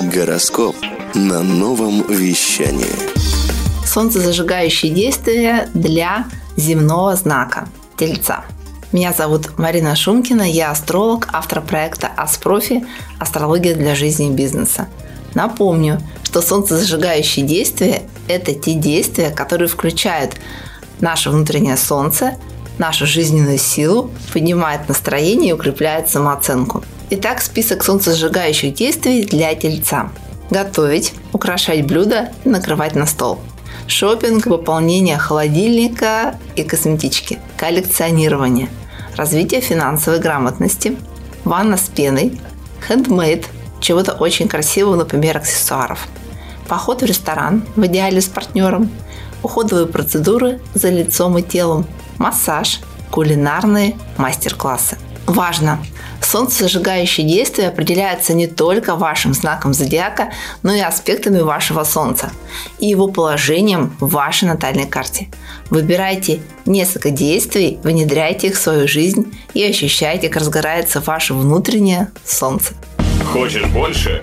Гороскоп на новом вещании. Солнцезажигающие действия для земного знака Тельца. Меня зовут Марина Шумкина, я астролог, автор проекта Аспрофи «Астрология для жизни и бизнеса». Напомню, что солнцезажигающие действия – это те действия, которые включают наше внутреннее солнце, нашу жизненную силу, поднимают настроение и укрепляют самооценку. Итак, список солнцезажигающих действий для тельца. Готовить, украшать блюда накрывать на стол. Шопинг, выполнение холодильника и косметички. Коллекционирование. Развитие финансовой грамотности. Ванна с пеной. Хендмейд. Чего-то очень красивого, например, аксессуаров. Поход в ресторан, в идеале с партнером. Уходовые процедуры за лицом и телом. Массаж. Кулинарные мастер-классы. Важно! Солнцезажигающие действия определяются не только вашим знаком зодиака, но и аспектами вашего Солнца и его положением в вашей натальной карте. Выбирайте несколько действий, внедряйте их в свою жизнь и ощущайте, как разгорается ваше внутреннее Солнце. Хочешь больше?